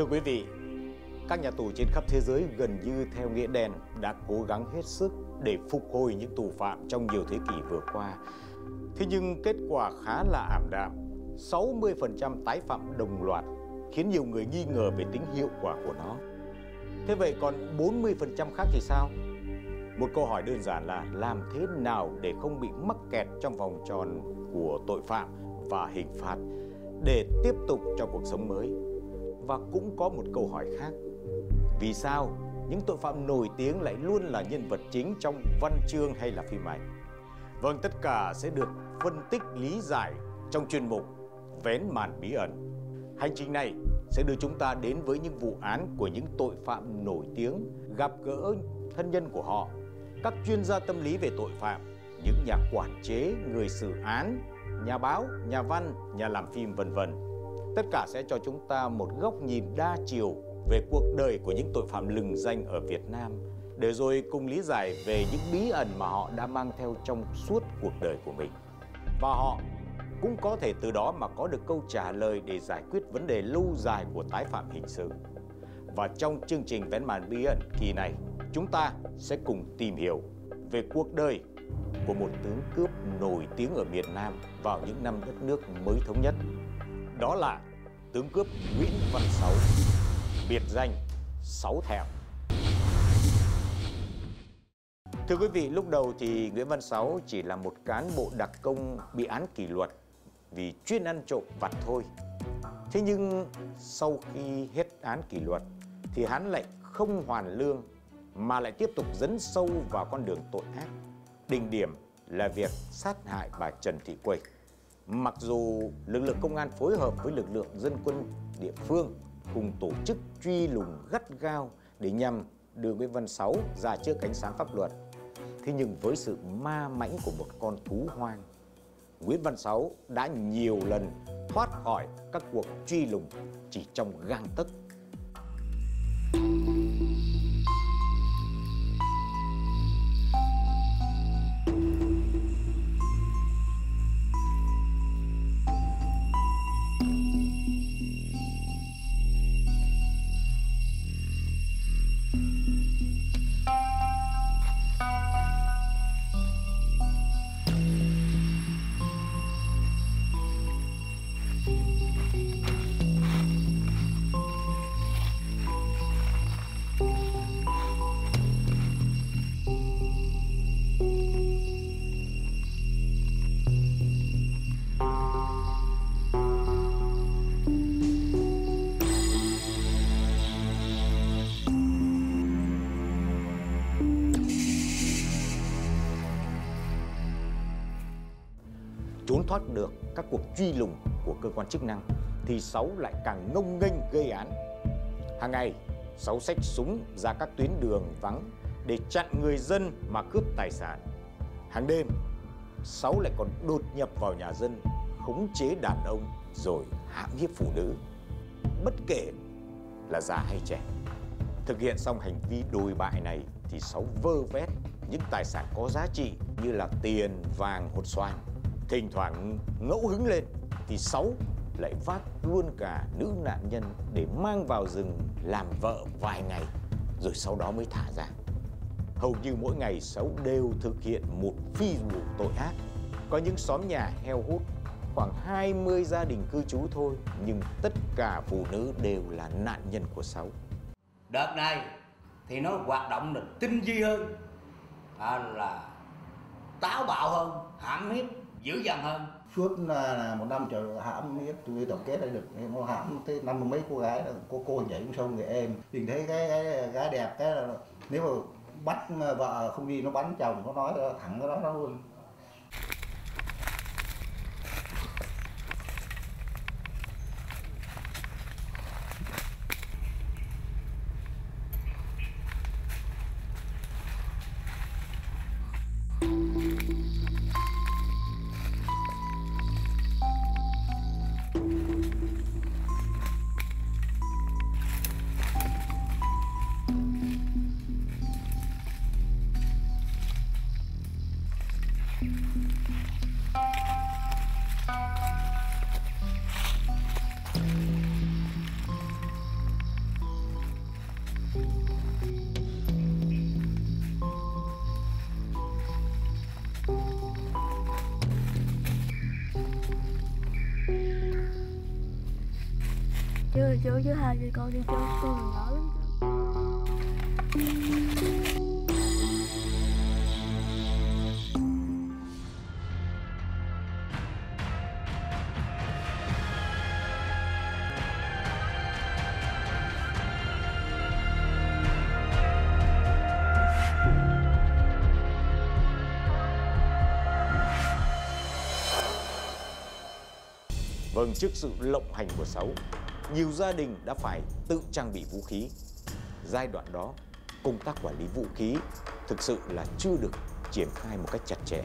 Thưa quý vị, các nhà tù trên khắp thế giới gần như theo nghĩa đen đã cố gắng hết sức để phục hồi những tù phạm trong nhiều thế kỷ vừa qua. Thế nhưng kết quả khá là ảm đạm. 60% tái phạm đồng loạt khiến nhiều người nghi ngờ về tính hiệu quả của nó. Thế vậy còn 40% khác thì sao? Một câu hỏi đơn giản là làm thế nào để không bị mắc kẹt trong vòng tròn của tội phạm và hình phạt để tiếp tục cho cuộc sống mới. Và cũng có một câu hỏi khác. Vì sao những tội phạm nổi tiếng lại luôn là nhân vật chính trong văn chương hay là phim ảnh? Vâng, tất cả sẽ được phân tích lý giải trong chuyên mục Vén màn bí ẩn. Hành trình này sẽ đưa chúng ta đến với những vụ án của những tội phạm nổi tiếng, gặp gỡ thân nhân của họ, các chuyên gia tâm lý về tội phạm, những nhà quản chế, người xử án, nhà báo, nhà văn, nhà làm phim vân vân. Tất cả sẽ cho chúng ta một góc nhìn đa chiều về cuộc đời của những tội phạm lừng danh ở Việt Nam để rồi cùng lý giải về những bí ẩn mà họ đã mang theo trong suốt cuộc đời của mình. Và họ cũng có thể từ đó mà có được câu trả lời để giải quyết vấn đề lâu dài của tái phạm hình sự. Và trong chương trình Vén màn bí ẩn kỳ này, chúng ta sẽ cùng tìm hiểu về cuộc đời của một tướng cướp nổi tiếng ở miền Nam vào những năm đất nước mới thống nhất. Đó là tướng cướp Nguyễn Văn Sáu, biệt danh Sáu Thẹo. Thưa quý vị, lúc đầu thì Nguyễn Văn Sáu chỉ là một cán bộ đặc công bị án kỷ luật vì chuyên ăn trộm vặt thôi. Thế nhưng sau khi hết án kỷ luật thì hắn lại không hoàn lương mà lại tiếp tục dấn sâu vào con đường tội ác. Đỉnh điểm là việc sát hại bà Trần Thị Quỳnh. Mặc dù lực lượng công an phối hợp với lực lượng dân quân địa phương cùng tổ chức truy lùng gắt gao để nhằm đưa Nguyễn Văn Sáu ra trước ánh sáng pháp luật. Thế nhưng với sự ma mãnh của một con thú hoang, Nguyễn Văn Sáu đã nhiều lần thoát khỏi các cuộc truy lùng chỉ trong gang tấc truy lùng của cơ quan chức năng thì Sáu lại càng ngông nghênh gây án. Hàng ngày, Sáu xách súng ra các tuyến đường vắng để chặn người dân mà cướp tài sản. Hàng đêm, Sáu lại còn đột nhập vào nhà dân, khống chế đàn ông rồi hãm hiếp phụ nữ. Bất kể là già hay trẻ. Thực hiện xong hành vi đồi bại này thì Sáu vơ vét những tài sản có giá trị như là tiền, vàng, hột xoàn thỉnh thoảng ngẫu hứng lên thì sáu lại vác luôn cả nữ nạn nhân để mang vào rừng làm vợ vài ngày rồi sau đó mới thả ra. Hầu như mỗi ngày sáu đều thực hiện một phi vụ tội ác. Có những xóm nhà heo hút khoảng 20 gia đình cư trú thôi nhưng tất cả phụ nữ đều là nạn nhân của sáu. Đợt này thì nó hoạt động được tinh vi hơn à, là táo bạo hơn, hãm hiếp dữ dằn hơn. Suốt là một năm trời hãm biết tôi tổng kết lại được nó hãm tới năm mấy cô gái cô cô nhảy xuống sông người em. Nhìn thấy cái, cái gái đẹp cái là, nếu mà bắt ờ, vợ không đi nó bắn chồng nó nói thẳng cái đó nó luôn. Chú chứ hai chị con đi chơi con còn nhỏ lắm Vâng, trước sự lộng hành của Sáu, nhiều gia đình đã phải tự trang bị vũ khí. Giai đoạn đó, công tác quản lý vũ khí thực sự là chưa được triển khai một cách chặt chẽ.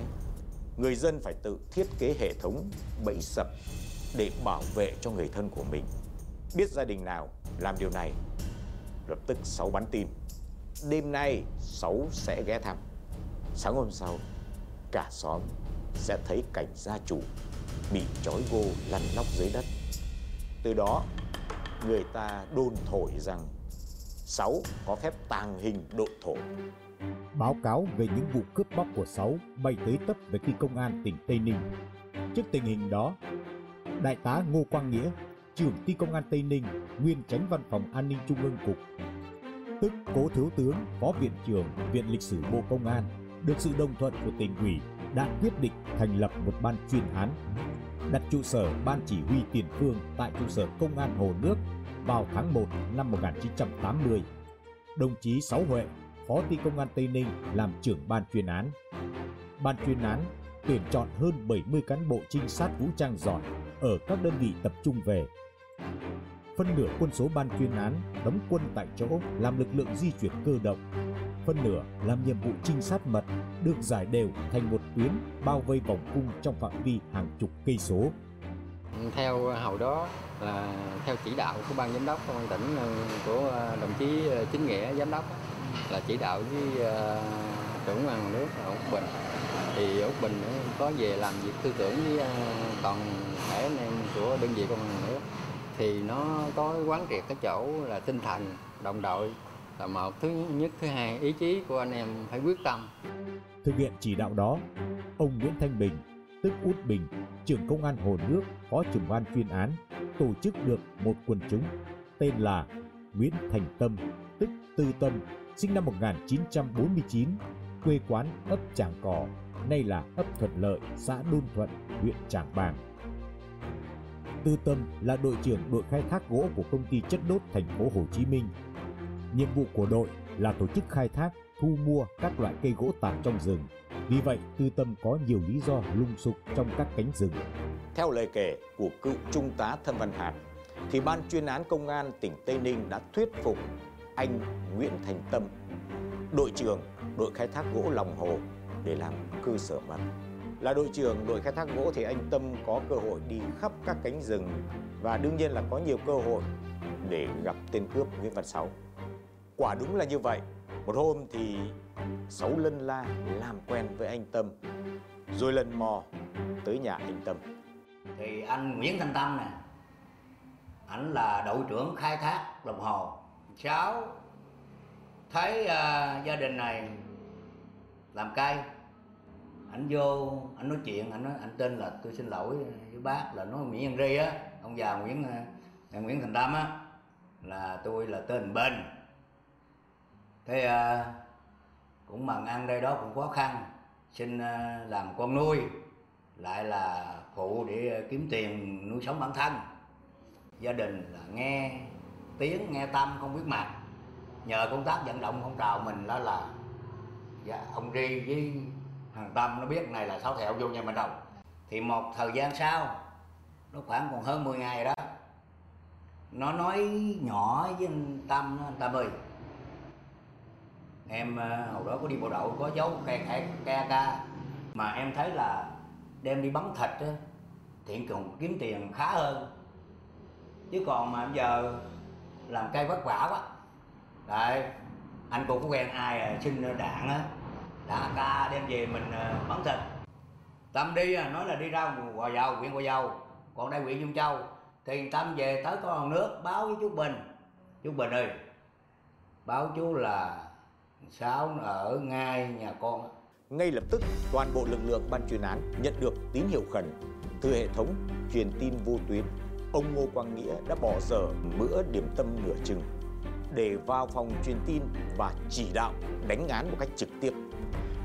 Người dân phải tự thiết kế hệ thống bẫy sập để bảo vệ cho người thân của mình. Biết gia đình nào làm điều này, lập tức Sáu bắn tim. Đêm nay, Sáu sẽ ghé thăm. Sáng hôm sau, cả xóm sẽ thấy cảnh gia chủ bị trói gô lăn lóc dưới đất. Từ đó, người ta đồn thổi rằng Sáu có phép tàng hình độ thổ. Báo cáo về những vụ cướp bóc của Sáu bay tới tấp về khi công an tỉnh Tây Ninh. Trước tình hình đó, Đại tá Ngô Quang Nghĩa, trưởng ty công an Tây Ninh, nguyên tránh văn phòng an ninh trung ương cục, tức cố thiếu tướng, phó viện trưởng Viện Lịch sử Bộ Công an, được sự đồng thuận của tỉnh ủy đã quyết định thành lập một ban chuyên án đặt trụ sở ban chỉ huy tiền phương tại trụ sở công an Hồ Nước vào tháng 1 năm 1980. Đồng chí Sáu Huệ, Phó ty công an Tây Ninh làm trưởng ban chuyên án. Ban chuyên án tuyển chọn hơn 70 cán bộ trinh sát vũ trang giỏi ở các đơn vị tập trung về. Phân nửa quân số ban chuyên án đóng quân tại chỗ làm lực lượng di chuyển cơ động. Phân nửa làm nhiệm vụ trinh sát mật được giải đều thành một tuyến bao vây vòng cung trong phạm vi hàng chục cây số. Theo hầu đó là theo chỉ đạo của ban giám đốc, công an tỉnh ờ, của ờ, đồng chí ờ, chính nghĩa giám đốc là chỉ đạo với trưởng ban nước ở Úc Bình. Thì Úc Bình có về làm việc tư tưởng với toàn thể anh em của đơn vị công an nước thì nó có quán triệt cái chỗ là tinh thần, đồng đội là một thứ nhất, thứ hai, ý chí của anh em phải quyết tâm. Thực hiện chỉ đạo đó, ông Nguyễn Thanh Bình tức Út Bình trưởng công an Hồ Nước phó trưởng ban chuyên án tổ chức được một quần chúng tên là Nguyễn Thành Tâm tức Tư Tâm sinh năm 1949 quê quán ấp Tràng Cò nay là ấp Thuận Lợi xã Đôn Thuận huyện tràng Bàng Tư Tâm là đội trưởng đội khai thác gỗ của công ty chất đốt thành phố Hồ Chí Minh. Nhiệm vụ của đội là tổ chức khai thác, thu mua các loại cây gỗ tàn trong rừng. Vì vậy, Tư Tâm có nhiều lý do lung sục trong các cánh rừng. Theo lời kể của cựu trung tá Thân Văn Hạt, thì ban chuyên án công an tỉnh Tây Ninh đã thuyết phục anh Nguyễn Thành Tâm, đội trưởng đội khai thác gỗ lòng hồ để làm cơ sở mật là đội trưởng đội khai thác gỗ thì anh Tâm có cơ hội đi khắp các cánh rừng và đương nhiên là có nhiều cơ hội để gặp tên cướp Nguyễn Văn Sáu. Quả đúng là như vậy. Một hôm thì Sáu lân la làm quen với anh Tâm rồi lần mò tới nhà anh Tâm. Thì anh Nguyễn Thanh Tâm nè, anh là đội trưởng khai thác lòng hồ. Cháu thấy uh, gia đình này làm cây anh vô anh nói chuyện anh nói anh tên là tôi xin lỗi với bác là nói nguyễn văn ri á ông già nguyễn à, nguyễn thành tâm á là tôi là tên Bình thế à, cũng bằng ăn đây đó cũng khó khăn. Xin à, làm con nuôi lại là phụ để kiếm tiền nuôi sống bản thân. Gia đình là nghe tiếng nghe tâm không biết mặt. Nhờ công tác vận động phong trào mình đó là dạ, ông ri với thằng tâm nó biết này là sáu thẹo vô nhà mình đồng thì một thời gian sau nó khoảng còn hơn 10 ngày đó nó nói nhỏ với anh tâm anh tâm ơi em ờ, hồi đó có đi bộ đội có dấu khe khe ke ca. Mà em thấy là đem đi bắn thịt á thiện còn kiếm tiền khá hơn. Chứ còn mà giờ làm cây vất vả quá. Đấy anh cũng có quen ai à, xin đạn á đã ca đem về mình ờ, bắn thịt. Tâm đi à, nói là đi ra gò dầu huyện gò dầu còn đây huyện dung châu. Thì tâm về tới có nước báo với chú bình. Chú bình ơi báo chú là sáu ở ngay nhà con ngay lập tức, toàn bộ lực lượng ban chuyên án nhận được tín hiệu khẩn từ hệ thống truyền tin vô tuyến ông Ngô Quang Nghĩa đã bỏ giờ bữa điểm tâm nửa chừng để vào phòng truyền tin và chỉ đạo đánh án một cách trực tiếp.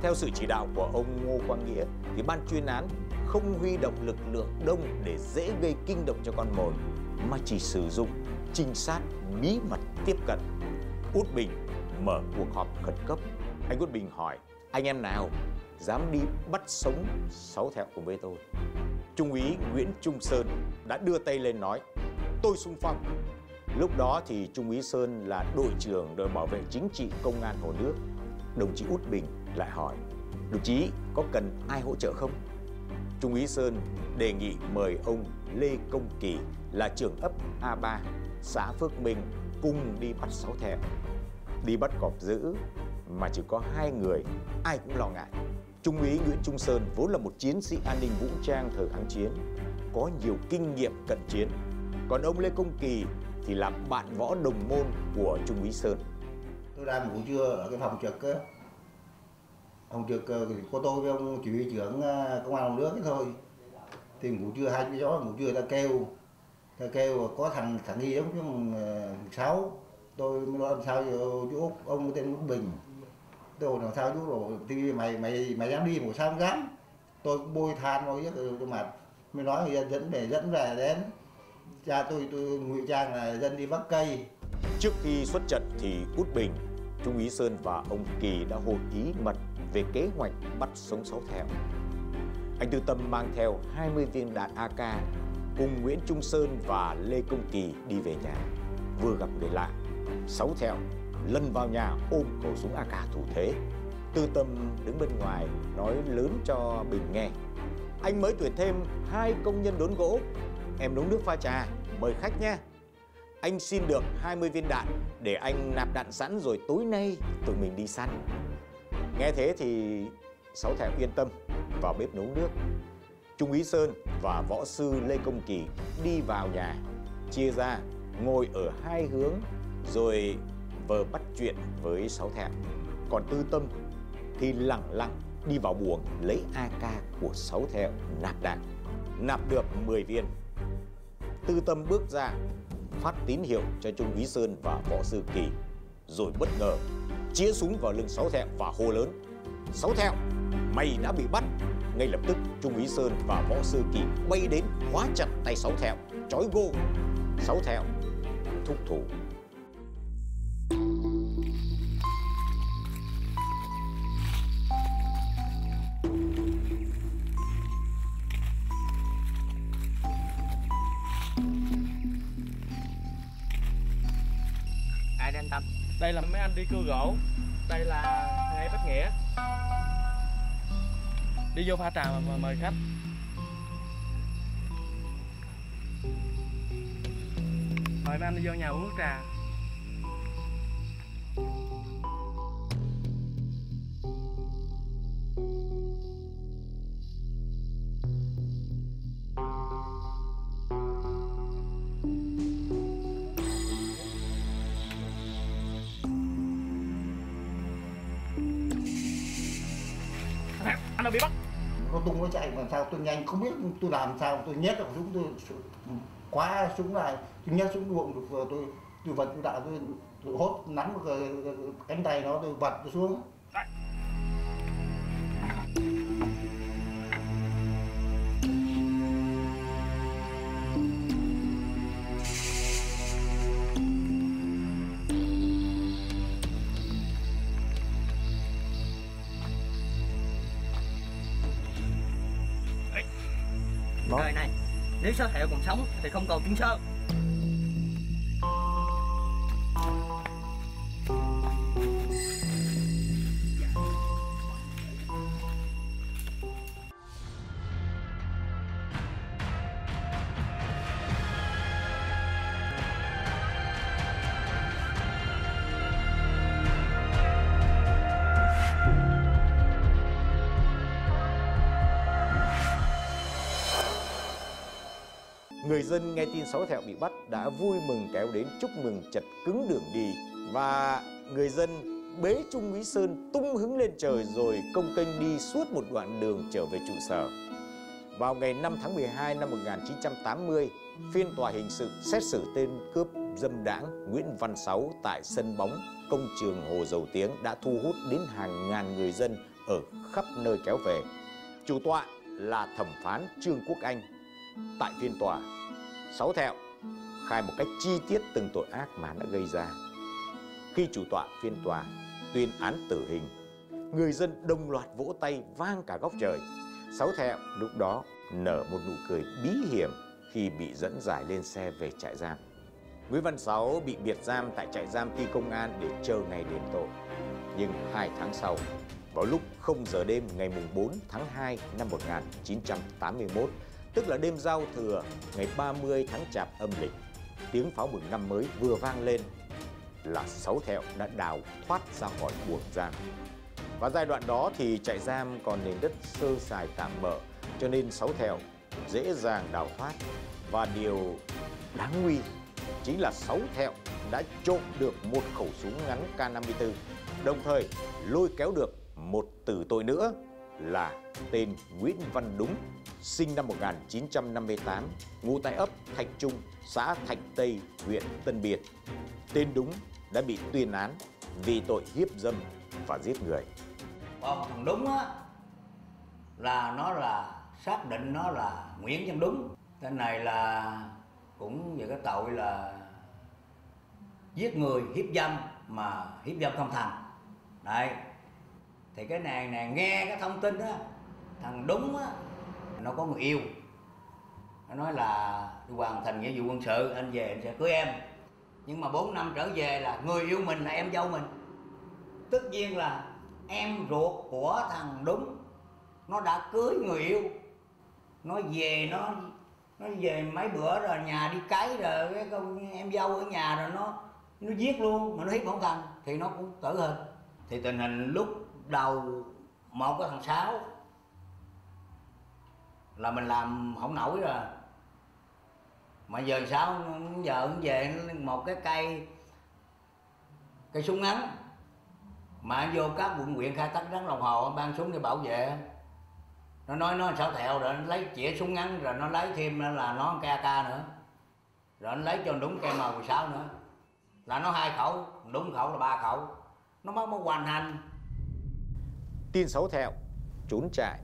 Theo sự chỉ đạo của ông Ngô Quang Nghĩa, thì ban chuyên án không huy động lực lượng đông để dễ gây kinh động cho con mồi, mà chỉ sử dụng trinh sát bí mật tiếp cận. Út Bình mở cuộc họp khẩn cấp. Anh Út Bình hỏi anh em nào dám đi bắt sống sáu thẹo cùng với tôi. Trung úy Nguyễn Trung Sơn đã đưa tay lên nói tôi xung phong. Lúc đó thì Trung úy Sơn là đội trưởng đội bảo vệ chính trị công an Hồ Nước. Đồng chí Út Bình lại hỏi đồng chí có cần ai hỗ trợ không? Trung úy Sơn đề nghị mời ông Lê Công Kỳ là trưởng ấp A3, xã Phước Minh cùng đi bắt sáu thẹo. Đi bắt cọp giữ mà chỉ có hai người, ai cũng lo ngại. Trung úy Nguyễn Trung Sơn vốn là một chiến sĩ an ninh vũ trang thời kháng chiến, có nhiều kinh nghiệm cận chiến. Còn ông Lê Công Kỳ thì là bạn võ đồng môn của Trung úy Sơn. tôi đang ngủ trưa ở cái phòng trực á phòng trực ờ, có tôi với ông chỉ huy trưởng ờ, công an nước ấy thôi thì ngủ trưa hai cái gió ngủ trưa ta kêu ta kêu có thằng thằng nghi giống chứ ờ, sáu tôi nói làm sao giờ chú úc ông tên úc bình. Tôi làm sao chú rồi thì mày mày mày dám đi một sao không dám. Tôi cũng bôi than nói với tôi mặt. Mới nói người dẫn về dẫn về đến. Cha tôi tôi ngụy trang là dân đi bắt cây. Trước khi xuất trận thì Út Bình, Trung úy Sơn và ông Kỳ đã hội ý mật về kế hoạch bắt sống sáu thẹo. Anh Tư Tâm mang theo 20 viên đạn AK cùng Nguyễn Trung Sơn và Lê Công Kỳ đi về nhà. Vừa gặp người lạ, sáu theo lân vào nhà ôm khẩu súng AK thủ thế. Tư Tâm đứng bên ngoài nói lớn cho Bình nghe. Anh mới tuyển thêm hai công nhân đốn gỗ. Em nấu nước pha trà, mời khách nha. Anh xin được 20 viên đạn để anh nạp đạn sẵn rồi tối nay tụi mình đi săn. Nghe thế thì Sáu Thẹo yên tâm vào bếp nấu nước. Trung úy Sơn và võ sư Lê Công Kỳ đi vào nhà, chia ra ngồi ở hai hướng rồi vờ bắt chuyện với Sáu Thẹo. Còn Tư Tâm thì lặng lặng đi vào buồng lấy AK của Sáu Thẹo nạp đạn. Nạp được 10 viên. Tư Tâm bước ra phát tín hiệu cho Trung úy Sơn và võ sư Kỳ rồi bất ngờ chĩa súng vào lưng Sáu Thẹo và hô lớn Sáu Thẹo, mày đã bị bắt ngay lập tức Trung úy Sơn và võ sư Kỳ bay đến khóa chặt tay Sáu Thẹo trói gô Sáu Thẹo thúc thủ ai đây là mấy anh đi cưa gỗ. Đây là thầy bác nghĩa. Đi vô pha trà mà, mời khách. Mời mấy anh đi vô nhà uống trà. Nhanh không biết tôi làm sao tôi nhét vào súng tôi quá súng lại tôi nhét súng bụng được tôi tôi vật tôi đạo tôi, tôi hốt nắm cái, cánh tay nó tôi vật xuống. Vâng. Đời này, nếu sơ thẹo còn sống thì không còn chứng Sơn dân nghe tin Sáu Thẹo bị bắt đã vui mừng kéo đến chúc mừng chật cứng đường đi và người dân bế Trung úy Sơn tung hứng lên trời rồi công kênh đi suốt một đoạn đường trở về trụ sở. Vào ngày 5 tháng 12 năm 1980, phiên tòa hình sự xét xử tên cướp dâm đảng Nguyễn Văn Sáu tại sân bóng công trường Hồ Dầu Tiếng đã thu hút đến hàng ngàn người dân ở khắp nơi kéo về. Chủ tọa là thẩm phán Trương Quốc Anh. Tại phiên tòa, Sáu Thẹo khai một cách chi tiết từng tội ác mà đã gây ra. Khi chủ tọa phiên tòa tuyên án tử hình, người dân đồng loạt vỗ tay vang cả góc trời. Sáu Thẹo lúc đó nở một nụ cười bí hiểm khi bị dẫn giải lên xe về trại giam. Nguyễn Văn Sáu bị biệt giam tại trại giam ty công an để chờ ngày đền tội. Nhưng hai tháng sau, vào lúc 0 giờ đêm ngày 4 tháng 2 năm 1981, tức là đêm giao thừa ngày 30 tháng chạp âm lịch, tiếng pháo mừng năm mới vừa vang lên là Sáu Thẹo đã đào thoát ra khỏi buồng giam. Và giai đoạn đó thì trại giam còn nền đất sơ sài tạm bỡ, cho nên Sáu Thẹo dễ dàng đào thoát. Và điều đáng nguy chính là Sáu Thẹo đã trộm được một khẩu súng ngắn K54, đồng thời lôi kéo được một tử tội nữa là tên Nguyễn Văn Đúng, sinh năm 1958, ngụ tại ấp Thạch Trung, xã Thạch Tây, huyện Tân Biên. Tên Đúng đã bị tuyên án vì tội hiếp dâm và giết người. còn thằng đúng á là nó là xác định nó là Nguyễn Văn Đúng tên này là cũng về cái tội là giết người hiếp dâm mà hiếp dâm không thành đấy thì cái này này nghe cái thông tin á thằng đúng á nó có người yêu. Nó nói là hoàn thành nghĩa vụ quân sự, anh về anh sẽ cưới em. Nhưng mà 4 năm trở về là người yêu mình là em dâu mình. Tất nhiên là em ruột của thằng đúng, nó đã cưới người yêu. Nó về, nó nó về mấy bữa rồi nhà đi cấy rồi, cái con em dâu ở nhà rồi nó nó giết luôn, mà nó hiếp bổng thành thì nó cũng tử hình. Thì tình hình lúc đầu, một cái thằng sáu là mình làm không nổi rồi. Mà giờ sao? Giờ cũng về một cái cây cây súng ngắn. Mà vô các quận huyện khai thác rắn lòng hồ ban súng để bảo vệ. Nó nói nó sao thẹo rồi, nó lấy chĩa súng ngắn rồi nó lấy thêm là nó ca ca nữa. Rồi nó lấy cho đúng cây màu 16 nữa. Là nó hai khẩu, đúng khẩu là ba khẩu. Nó mới mới hoàn thành Tin xấu Thẹo, trốn trại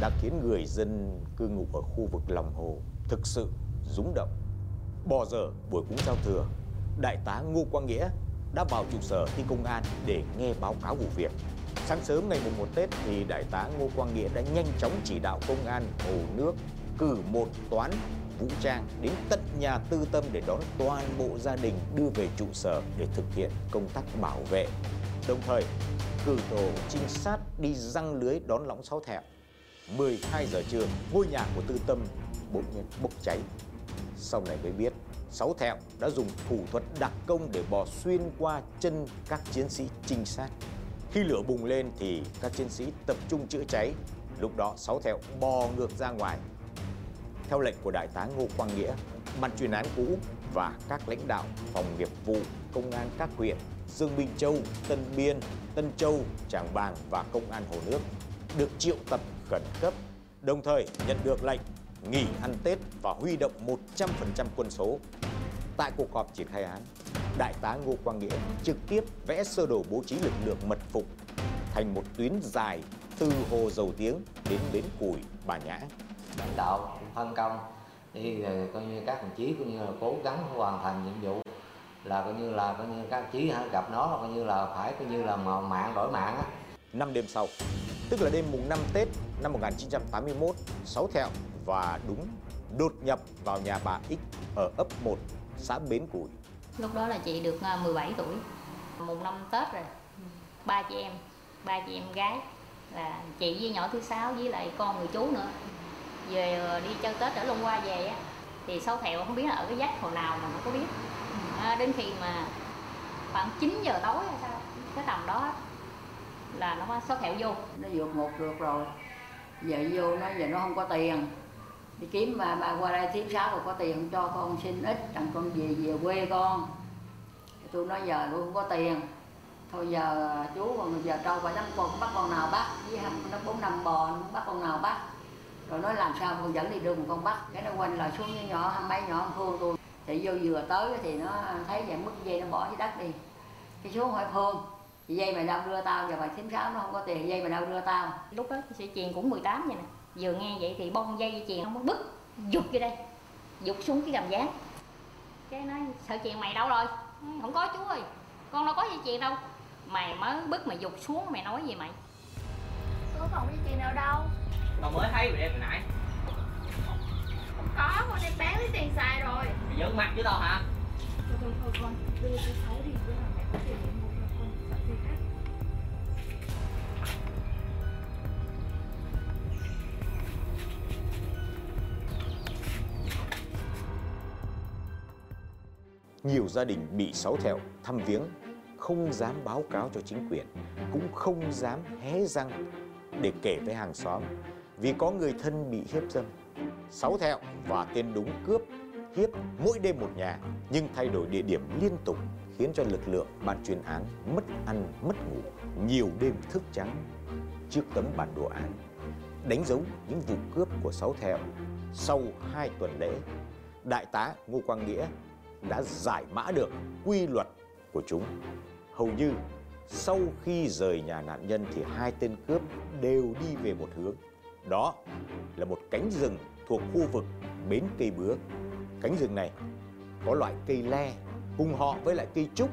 đã khiến người dân cư ngụ ở khu vực lòng hồ thực sự rúng động. Bỏ giờ buổi cúng giao thừa, Đại tá Ngô Quang Nghĩa đã vào trụ sở thi công an để nghe báo cáo vụ việc. Sáng sớm ngày mùng 1 Tết thì Đại tá Ngô Quang Nghĩa đã nhanh chóng chỉ đạo công an Hồ Nước cử một toán vũ trang đến tận nhà tư tâm để đón toàn bộ gia đình đưa về trụ sở để thực hiện công tác bảo vệ. Đồng thời, cử tổ trinh sát đi răng lưới đón lõng sáu thẹo. 12 giờ trưa, ngôi nhà của Tư Tâm bỗng nhiên bốc cháy. Sau này mới biết, sáu thẹo đã dùng thủ thuật đặc công để bò xuyên qua chân các chiến sĩ trinh sát. Khi lửa bùng lên thì các chiến sĩ tập trung chữa cháy. Lúc đó sáu thẹo bò ngược ra ngoài. Theo lệnh của Đại tá Ngô Quang Nghĩa, ban chuyên án cũ và các lãnh đạo phòng nghiệp vụ, công an các huyện Dương Minh Châu, Tân Biên, Tân Châu, Tràng Bàng và Công an Hồ Nước được triệu tập khẩn cấp, đồng thời nhận được lệnh nghỉ ăn Tết và huy động 100% quân số. Tại cuộc họp triển khai án, Đại tá Ngô Quang Nghĩa trực tiếp vẽ sơ đồ bố trí lực lượng mật phục thành một tuyến dài từ Hồ Dầu Tiếng đến Bến Củi, Bà Nhã. lãnh đạo phân công thì ờ, coi như các đồng chí coi như là cố gắng hoàn thành nhiệm vụ là coi như là coi như các đồng chí gặp nó là coi như là phải coi như là mạng đổi mạng á Năm đêm sau, tức là đêm mùng 5 Tết năm 1981, Sáu Thẹo và Đúng đột nhập vào nhà bà X ở ấp 1, xã Bến Củi. Lúc đó là chị được à, 17 tuổi Mùng năm Tết rồi. Ba chị em Ba chị em gái Là chị với nhỏ thứ sáu với lại con người chú nữa. Về ờ, đi chơi Tết ở Long Hoa về á Thì sáu thẹo không biết là ở cái dách hồ nào mà không có biết. À, Đến khi mà khoảng 9 giờ tối hay sao Cái tầm đó là nó có sáu thẹo vô. Nó vượt một lượt rồi. Giờ vô nó, giờ nó không có tiền. Đi kiếm mà bà qua đây tiếp sáu rồi có tiền không cho con xin ít rằng con về về quê con. Tôi nói giờ tôi không có tiền. Thôi giờ chú còn giờ trâu phải năm con, bắt con nào bắt. Với hầm nó bốn, năm bò, bắt con nào bắt. Rồi nói làm sao con dẫn đi đường con bắt. Cái nó quanh là xuống với nhỏ mấy nhỏ phương tôi thì vô vừa tới thì nó thấy vậy mất dây, nó bỏ dưới đất đi. Cái xuống hỏi phương dây mày đâu đưa tao giờ bà thím sáu nó không có tiền dây mày đâu đưa tao. Lúc đó sợi chuyền cũng 18 vậy nè. Vừa nghe vậy thì bông dây chuyền không có bứt giục vô đây giục xuống cái gầm dáng cái nói sợi chuyền mày đâu rồi? Không có chú ơi con đâu có dây chuyền đâu. Mày mới bứt mày giục xuống mày nói gì mày? Có còn dây chuyền nào đâu. Bà mới thấy rồi em hồi nãy. Không có, con đem bán lấy tiền xài rồi. Mày giỡn mặt với tao hả? Thôi thôi thôi con, đưa cho Sáu đi nào mẹ có tiền Nhiều gia đình bị sáu thẹo thăm viếng không dám báo cáo cho chính quyền, cũng không dám hé răng để kể với hàng xóm vì có người thân bị hiếp dâm. Sáu thẹo và tên đúng cướp hiếp mỗi đêm một nhà nhưng thay đổi địa điểm liên tục khiến cho lực lượng ban chuyên án mất ăn mất ngủ nhiều đêm thức trắng trước tấm bản đồ án đánh dấu những vụ cướp của sáu thẹo sau hai tuần lễ đại tá ngô quang nghĩa đã giải mã được quy luật của chúng. Hầu như sau khi rời nhà nạn nhân thì hai tên cướp đều đi về một hướng. Đó là một cánh rừng thuộc khu vực bến cây bứa. Cánh rừng này có loại cây le cùng họ với lại cây trúc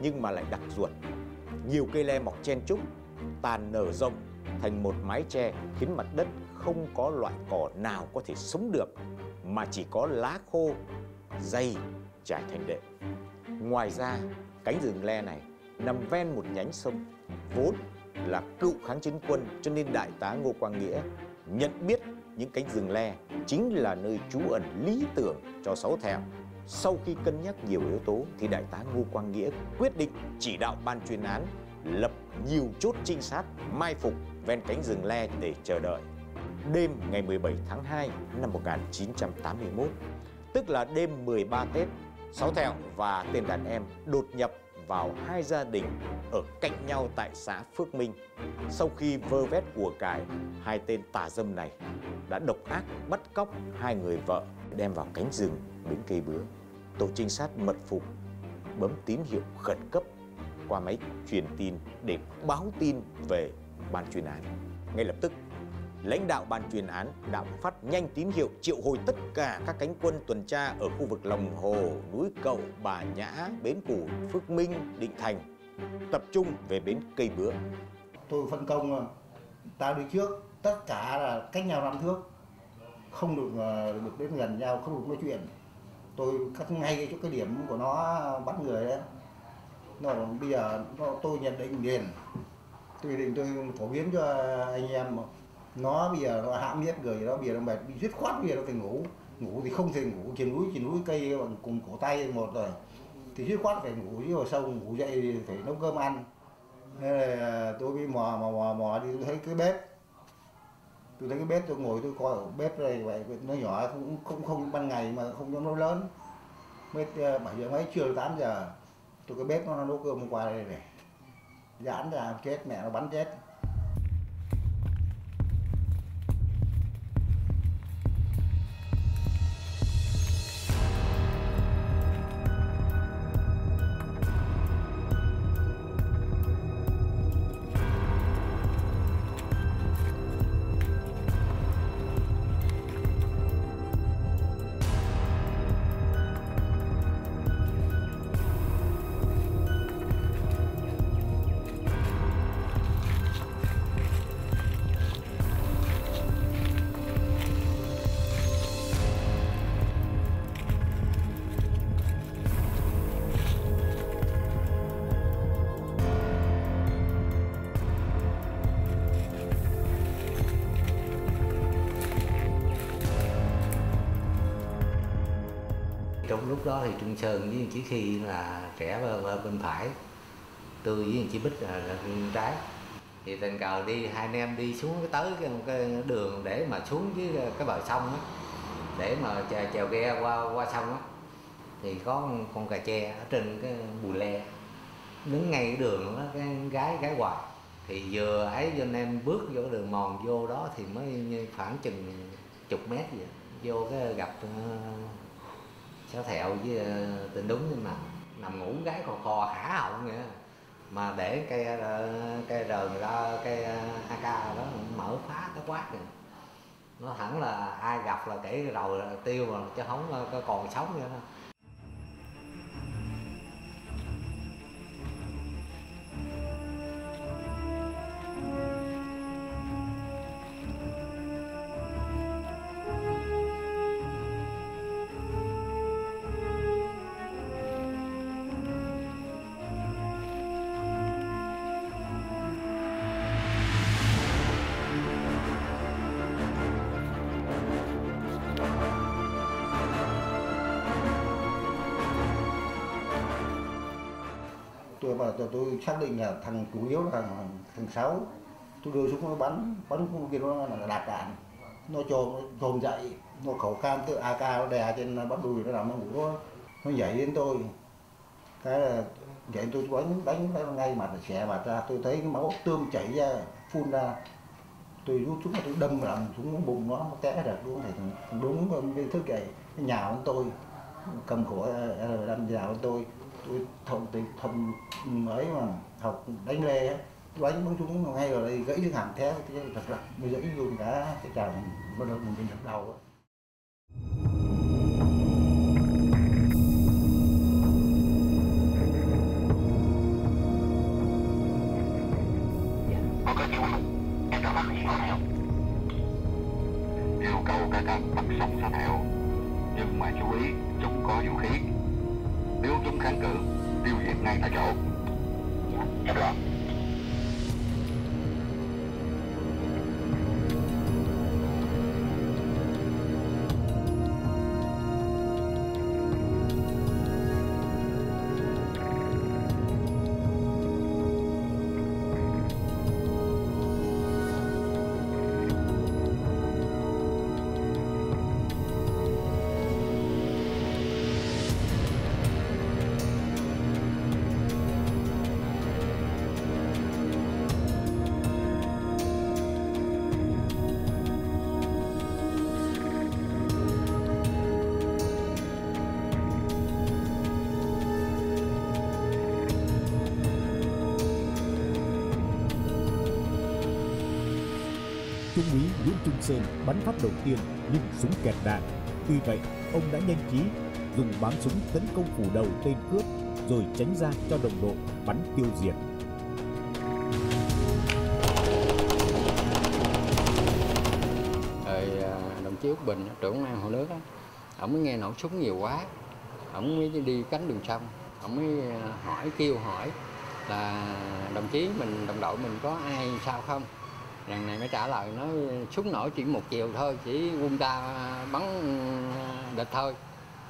nhưng mà lại đặc ruột. Nhiều cây le mọc chen trúc, tàn nở rộng thành một mái tre khiến mặt đất không có loại cỏ nào có thể sống được, mà chỉ có lá khô, dày trải thành đệm. Ngoài ra, cánh rừng le này nằm ven một nhánh sông, vốn là cựu kháng chiến quân cho nên đại tá ngô quang nghĩa nhận biết những cánh rừng le chính là nơi trú ẩn lý tưởng cho sáu thèo sau khi cân nhắc nhiều yếu tố thì đại tá ngô quang nghĩa quyết định chỉ đạo ban chuyên án lập nhiều chốt trinh sát, mai phục ven cánh rừng le để chờ đợi. Đêm ngày 17 tháng 2 năm 1981 tức là đêm 13 Tết Sáu Thẹo và tên đàn em đột nhập vào hai gia đình ở cạnh nhau tại xã Phước Minh. Sau khi vơ vét của cải, hai tên tà dâm này đã độc ác bắt cóc hai người vợ đem vào cánh rừng bến cây bứa. Tổ trinh sát mật phục bấm tín hiệu khẩn cấp qua máy truyền tin để báo tin về ban chuyên án. Ngay lập tức, lãnh đạo ban chuyên án đã phát nhanh tín hiệu triệu hồi tất cả các cánh quân tuần tra ở khu vực lòng hồ, núi Cậu, Bà Nhã, Bến Củ, Phước Minh, Định Thành tập trung về bến cây bứa. tôi phân công ờ, tao đi trước tất cả là cách nhau năm thước. Không được ờ, được đến gần nhau không được nói chuyện. Tôi cắt ngay chỗ cái điểm của nó ờ, bắt người đấy. Nó bây giờ nó, tôi nhận định liền. Tôi định tôi phổ biến cho anh em nó bây giờ nó hãm hiếp người nó bây giờ nó mệt, bị dứt khoát, bây giờ nó phải ngủ. Ngủ thì không thể ngủ trên núi trên núi cây bằng cùng cổ tay một rồi. Thì dứt khoát phải ngủ dưới rồi sông ngủ dậy thì phải nấu cơm ăn. Nên là tôi mới mò mò mò mò đi, tôi thấy cái bếp, tôi thấy cái bếp tôi ngồi tôi coi ở bếp đây vậy nó nhỏ, cũng không không ban ngày mà không cho nó lớn. Bếp ờ, bảy giờ mấy, trưa tám giờ, tôi cái bếp nó nấu cơm hôm qua đây này. Giãn ra, chết, mẹ nó bắn chết. Lúc đó thì Trung Sơn với chị Khi là trẻ bên phải. Tôi với chị Bích là, là bên trái. Thì tình cờ đi hai anh em đi xuống cái tới cái, cái đường để mà xuống với cái bờ sông á. Để mà chèo, chèo ghe qua qua sông á. Thì có con, con cà che ở trên cái bù le. Đứng ngay cái đường đó cái gái gái hoài. Thì vừa ấy cho anh em bước vô cái đường mòn vô đó thì mới khoảng chừng chục mét gì đó. vô cái gặp ờ, uh, thẹo với ờ, uh, tình đúng nhưng mà nằm ngủ gái còn khò hả họng vậy mà để cây cây rờ ra cây AK đó mở phá cái quát rồi nó thẳng là ai gặp là kể rồi là tiêu mà chứ không ờ, có còn sống nữa đó. Tôi tôi, xác định là thằng chủ yếu là thằng sáu. Tôi đưa xuống nó bắn bắn súng kia nó là đạp đạn. Nó cho nó dậy nó khẩu cam tự AK nó đè trên bắp đùi nó làm nó ngủ nó nó dậy đến tôi. Cái là dậy tôi đánh đánh nó ngay mặt là xẻ mặt ra. Tôi thấy cái máu tươm chảy ra phun ra. Tôi rút súng tôi đâm làm súng bụng nó nó té ra đúng này. Đúng cái thức vậy cái nhà của tôi cầm cổ đâm nhào tôi tôi thông thì thông mới mà học đánh lê á. Đánh bóng súng ngay rồi đây gãy cái hàm thế thật là bây giờ luôn cả cái tràng bắt đầu mình bị đập đầu á. Yêu cầu các anh bắt sống sát theo, nhưng mà chú ý, chúng có vũ khí nếu chúng kháng cự tiêu diệt ngay tại chỗ. Dạ. Rồi Trung úy Nguyễn Trung Sơn bắn phát đầu tiên nhưng súng kẹt đạn. Tuy vậy, ông đã nhanh trí dùng báng súng tấn công phủ đầu tên cướp rồi tránh ra cho đồng đội bắn tiêu diệt. Thời à, đồng chí Úc Bình trưởng an hồ nước ông ổng mới nghe nổ súng nhiều quá ổng mới đi cánh đường sông ổng mới à, hỏi kêu hỏi là đồng chí mình đồng đội mình có ai sao không Lần này mới trả lời nói súng nổ chỉ một chiều thôi chỉ quân ta bắn à, địch thôi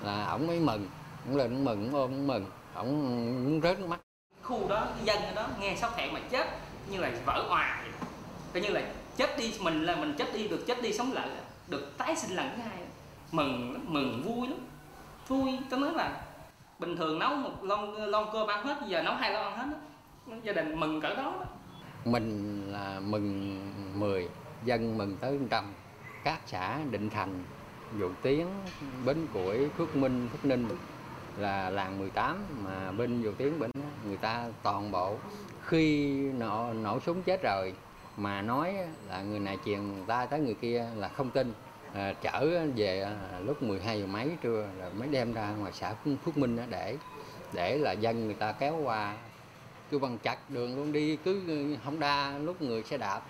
là ổng mới mừng ổng lên ổng mừng ổng ôm mừng ổng muốn rớt nước mắt khu đó dân ở đó nghe sóc thẹn mà chết như là vỡ hòa, vậy. coi như là chết đi mình là mình chết đi được chết đi sống lại được tái sinh lần thứ hai mừng lắm, mừng vui lắm vui tôi nói là bình thường nấu một lon lon cơm ăn hết giờ nấu hai lon ăn hết đó. gia đình mừng cỡ đó, đó mình là mừng 10 dân mừng tới trăm. Các xã Định Thành Dụ Tiến Bến Củi Phước Minh Phước Ninh là làng 18 mà bên Dụ Tiến bên người ta toàn bộ khi nổ, nổ súng chết rồi mà nói là người này truyền ta tới người kia là không tin. À, chở về à, lúc 12 giờ mấy trưa rồi mới đem ra ngoài xã Phước Minh để để là dân người ta kéo qua cứ bằng chặt đường luôn đi cứ không đa lúc người xe đạp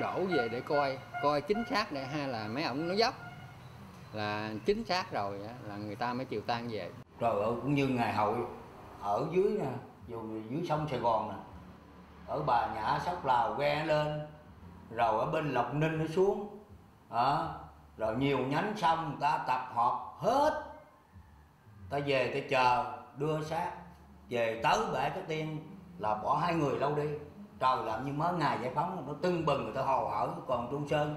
đổ về để coi coi chính xác để hay là mấy ổng nó dốc. Là chính xác rồi là người ta mới chịu tan về. Rồi cũng như ngày hội ở dưới nè dù dưới sông Sài Gòn nè ở Bà Nhã Sóc Lào ghe lên rồi ở bên Lộc Ninh nó xuống à, rồi nhiều nhánh sông người ta tập họp hết ta về ta chờ đưa xác về tới bể cái tiên là bỏ hai người lâu đi. Trời làm như mới ngày giải phóng, nó tưng bừng, người ta hồ hởi, còn Trung Sơn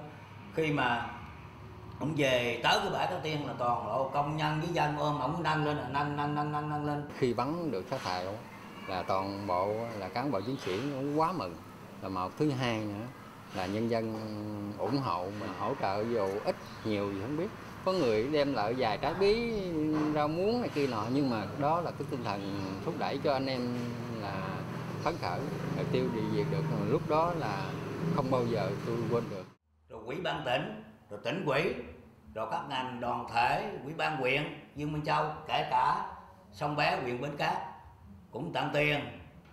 khi mà ông về tới cái bãi cái tiên là toàn lộ công nhân với dân ôm ổng nâng lên, nâng nâng nâng nâng nâng lên. Khi bắn được sát thải là toàn bộ, là cán bộ chiến sĩ cũng quá mừng. Là một thứ hai nữa, là nhân dân ủng hộ mình hỗ trợ dù ít, nhiều gì không biết có người đem lại vài trái bí rau muống này kia nọ, nhưng mà đó là cái tinh thần thúc đẩy cho anh em là phấn khởi, là tiêu đi việc được. Lúc đó là không bao giờ tôi quên được. Rồi quỹ ban tỉnh, rồi tỉnh quỹ, rồi các ngành đoàn thể, quỹ ban huyện, dương minh châu, kể cả sông bé, huyện bến cát cũng tặng tiền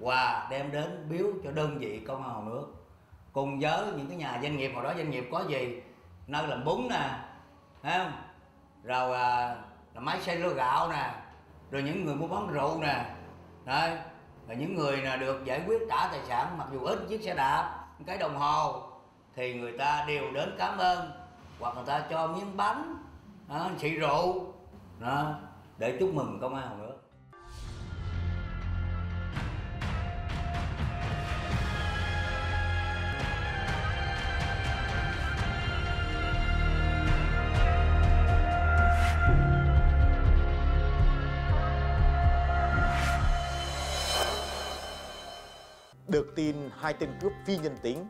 quà đem đến biếu cho đơn vị công an hồ nước. Cùng với những cái nhà doanh nghiệp, hồi đó doanh nghiệp có gì? Nơi làm bún nè thấy không? Rồi à, là máy xay lúa gạo nè rồi những người mua bán rượu nè. Đấy rồi những người là được giải quyết trả tài sản mặc dù ít chiếc xe đạp cái đồng hồ thì người ta đều đến cảm ơn. Hoặc người ta cho miếng bánh à, đó, xị rượu đó, để chúc mừng công an hồ tin hai tên cướp phi nhân tính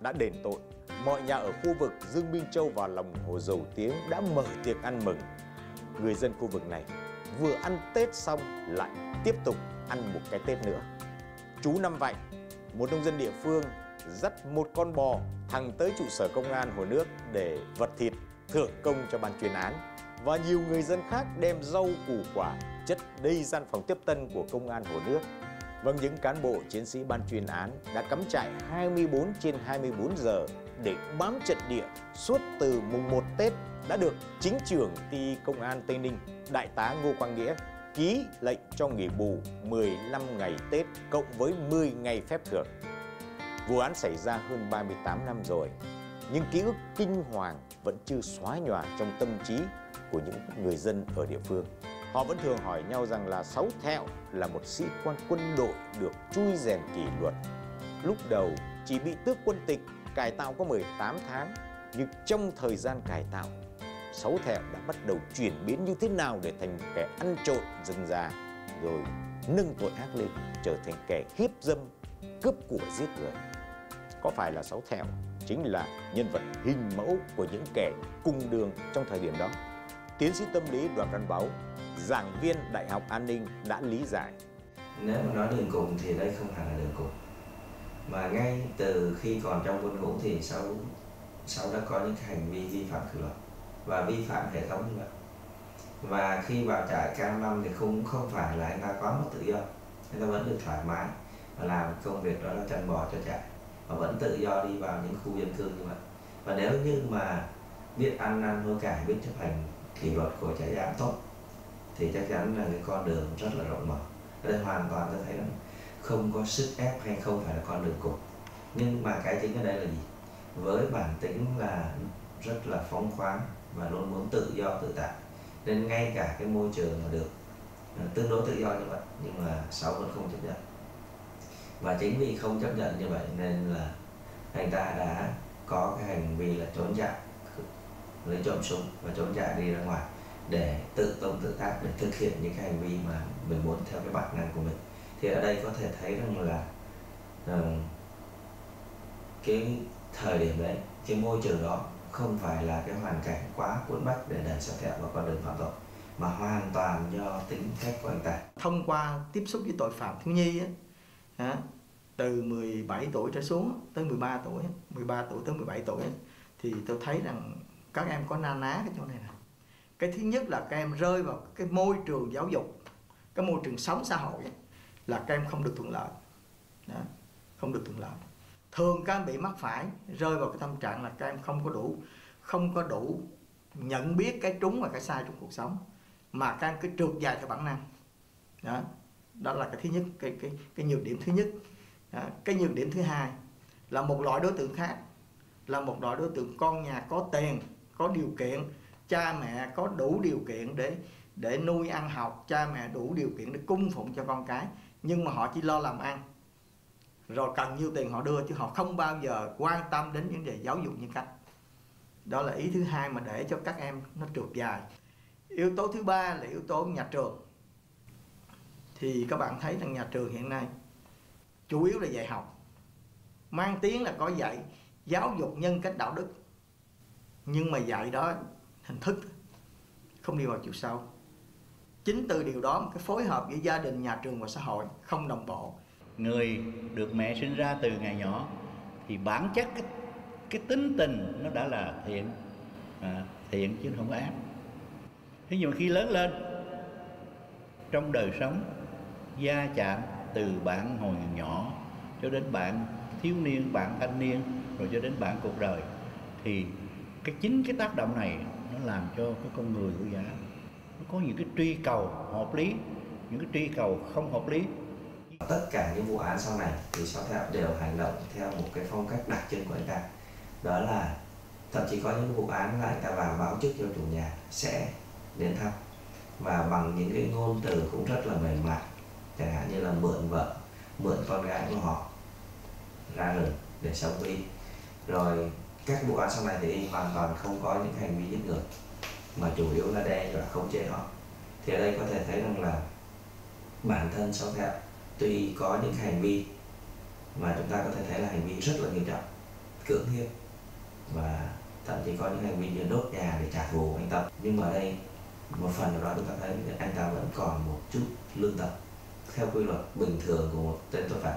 đã đền tội, mọi nhà ở khu vực Dương Minh Châu và lòng hồ Dầu Tiếng đã mở tiệc ăn mừng. Người dân khu vực này vừa ăn Tết xong lại tiếp tục ăn một cái Tết nữa. Chú Năm Vạnh, một nông dân địa phương dắt một con bò thẳng tới trụ sở công an Hồ Nước để vật thịt thưởng công cho ban chuyên án và nhiều người dân khác đem rau củ quả chất đầy gian phòng tiếp tân của công an Hồ Nước Vâng, những cán bộ chiến sĩ ban chuyên án đã cắm trại 24 trên 24 giờ để bám trận địa suốt từ mùng 1 Tết đã được chính trưởng ty công an Tây Ninh, Đại tá Ngô Quang Nghĩa ký lệnh cho nghỉ bù 15 ngày Tết cộng với 10 ngày phép thưởng. Vụ án xảy ra hơn 38 năm rồi, nhưng ký ức kinh hoàng vẫn chưa xóa nhòa trong tâm trí của những người dân ở địa phương. Họ vẫn thường hỏi nhau rằng là Sáu Thẹo là một sĩ quan quân đội được chui rèn kỷ luật. Lúc đầu chỉ bị tước quân tịch, cải tạo có 18 tháng, nhưng trong thời gian cải tạo, Sáu Thẹo đã bắt đầu chuyển biến như thế nào để thành kẻ ăn trộm rừng già, rồi nâng tội ác lên trở thành kẻ hiếp dâm, cướp của giết người. Có phải là Sáu Thẹo chính là nhân vật hình mẫu của những kẻ cùng đường trong thời điểm đó? Tiến sĩ tâm lý Đoàn Văn Báu giảng viên Đại học An ninh đã lý giải. Nếu mà nói đường cùng thì đây không hẳn là đường cùng. Mà ngay từ khi còn trong quân ngũ thì sau sau đã có những hành vi vi phạm kỷ luật và vi phạm hệ thống như vậy. Và khi vào trại cam năm thì không không phải là anh ta quá mất tự do, anh ta vẫn được thoải mái và làm công việc đó là chăn bò cho trại và vẫn tự do đi vào những khu dân cư như vậy. Và nếu như mà biết ăn năn hối cải, biết chấp hành kỷ luật của trại giam tốt thì chắc chắn là cái con đường rất là rộng mở. Ở đây hoàn toàn tôi thấy là không có sức ép hay không phải là con đường cục nhưng mà cái chính ở đây là gì? Với bản tính là rất là phóng khoáng và luôn muốn tự do, tự tại. Nên ngay cả cái môi trường mà được à, tương đối tự do như vậy, nhưng mà sáu vẫn không chấp nhận. Và chính vì không chấp nhận như vậy nên là anh ta đã có cái hành vi là trốn chạy, lấy trộm súng và trốn chạy đi ra ngoài để tự công tự tác để thực hiện những cái hành vi mà mình muốn theo cái bản năng của mình. Thì ở đây có thể thấy rằng là uh, cái thời điểm đấy cái môi trường đó không phải là cái hoàn cảnh quá cuốn bách để đẩy sao thẹo vào con đường phạm tội mà hoàn toàn do tính cách của anh ta. Thông qua tiếp xúc với tội phạm thiếu nhi á, từ 17 tuổi trở xuống tới 13 tuổi 13 tuổi tới 17 tuổi thì tôi thấy rằng các em có na ná cái chỗ này nè cái thứ nhất là các em rơi vào cái môi trường giáo dục cái môi trường sống xã hội là các em không được thuận lợi. Đó, không được thuận lợi. Thường các em bị mắc phải rơi vào cái tâm trạng là các em không có đủ không có đủ nhận biết cái trúng và cái sai trong cuộc sống mà các em cứ trượt dài theo bản năng. Đó đó là cái thứ nhất cái cái cái nhược điểm thứ nhất. Đó. cái nhược điểm thứ hai là một loại đối tượng khác là một loại đối tượng con nhà có tiền có điều kiện cha mẹ có đủ điều kiện để để nuôi ăn học, cha mẹ đủ điều kiện để cung phụng cho con cái, nhưng mà họ chỉ lo làm ăn. Rồi cần nhiêu tiền họ đưa, chứ họ không bao giờ quan tâm đến vấn đề giáo dục nhân cách. Đó là ý thứ hai mà để cho các em nó trượt dài. Yếu tố thứ ba là yếu tố nhà trường. Thì các bạn thấy rằng nhà trường hiện nay chủ yếu là dạy học. Mang tiếng là có dạy giáo dục nhân cách đạo đức. Nhưng mà dạy đó hình thức không đi vào chiều sâu. Chính từ điều đó cái phối hợp giữa gia đình nhà trường và xã hội không đồng bộ. Người được mẹ sinh ra từ ngày nhỏ thì bản chất cái, cái tính tình nó đã là thiện à, thiện chứ không ác. Thế nhưng mà khi lớn lên trong đời sống gia chạm từ bạn hồi nhỏ cho đến bạn thiếu niên bạn thanh niên rồi cho đến bạn cuộc đời thì cái chính cái tác động này nó làm cho cái con người của giả nó có những cái truy cầu hợp lý, những cái truy cầu không hợp lý. Tất cả những vụ án sau này thì sáu thẹo đều hành động theo một cái phong cách đặc trưng của anh ta. Đó là thậm chí có những vụ án là anh ta vào báo trước cho chủ nhà sẽ đến thăm. Và bằng những cái ngôn từ cũng rất là mềm mại, chẳng hạn như là mượn vợ, mượn con gái của họ ra rừng để sống đi. Rồi các vụ án sau này thì y hoàn toàn không có những hành vi giết người, mà chủ yếu là đe dọa khống chế họ. Thì ở đây có thể thấy rằng là bản thân sau thẹo tuy có những hành vi mà chúng ta có thể thấy là hành vi rất là nghiêm trọng, cưỡng hiếp, và thậm chí có những hành vi như đốt nhà để trả thù anh Tâm. Nhưng mà ở đây, một phần nào đó chúng ta thấy anh ta vẫn còn một chút lương tâm, theo quy luật bình thường của một tên tội phạm.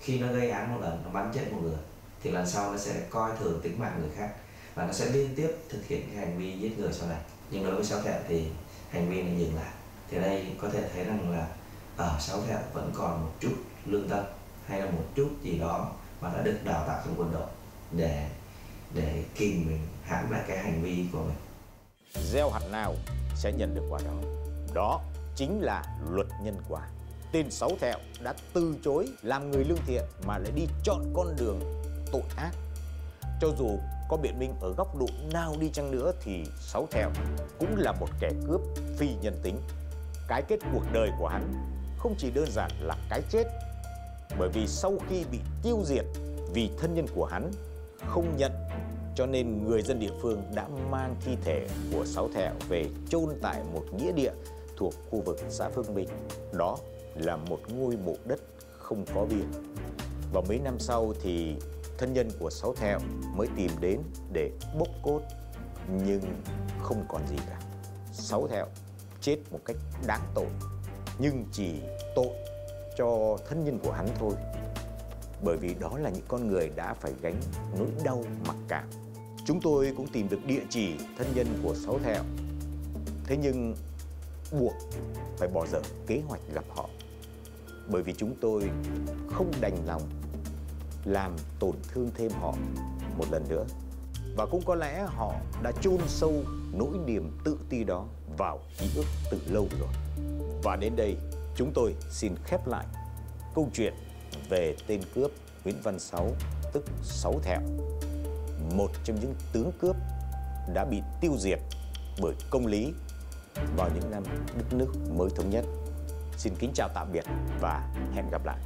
Khi nó gây án một lần, nó bắn chết một người thì lần sau nó sẽ coi thường tính mạng người khác và nó sẽ liên tiếp thực hiện cái hành vi giết người sau này. Nhưng đối với sáu thẹo thì hành vi này dừng lại. Thì đây có thể thấy rằng là ở sáu thẹo vẫn còn một chút lương tâm hay là một chút gì đó mà đã được đào tạo trong quân đội để để kìm mình, hãm lại cái hành vi của mình. Gieo hạt nào sẽ nhận được quả đó? Đó chính là luật nhân quả. Tên sáu thẹo đã từ chối làm người lương thiện mà lại đi chọn con đường tội ác cho dù có biện minh ở góc độ nào đi chăng nữa thì sáu thẹo cũng là một kẻ cướp phi nhân tính cái kết cuộc đời của hắn không chỉ đơn giản là cái chết, bởi vì sau khi bị tiêu diệt vì thân nhân của hắn, không nhận, cho nên người dân địa phương đã mang thi thể của sáu thẹo về chôn tại một nghĩa địa thuộc khu vực xã Phương Bình. Đó là một ngôi mộ đất không có biển. Và mấy năm sau thì thân nhân của sáu thẹo mới tìm đến để bốc cốt, nhưng không còn gì cả. Sáu thẹo chết một cách đáng tội, nhưng chỉ tội cho thân nhân của hắn thôi. Bởi vì đó là những con người đã phải gánh nỗi đau mặc cảm. Chúng tôi cũng tìm được địa chỉ thân nhân của sáu thẹo. Thế nhưng buộc phải bỏ dở kế hoạch gặp họ. Bởi vì chúng tôi không đành lòng làm tổn thương thêm họ một lần nữa và cũng có lẽ họ đã chôn sâu nỗi niềm tự ti đó vào ký ức từ lâu rồi và đến đây, chúng tôi xin khép lại câu chuyện về tên cướp Nguyễn Văn Sáu, tức Sáu Thẹo, một trong những tướng cướp đã bị tiêu diệt bởi công lý vào những năm đất nước mới thống nhất. Xin kính chào tạm biệt và hẹn gặp lại.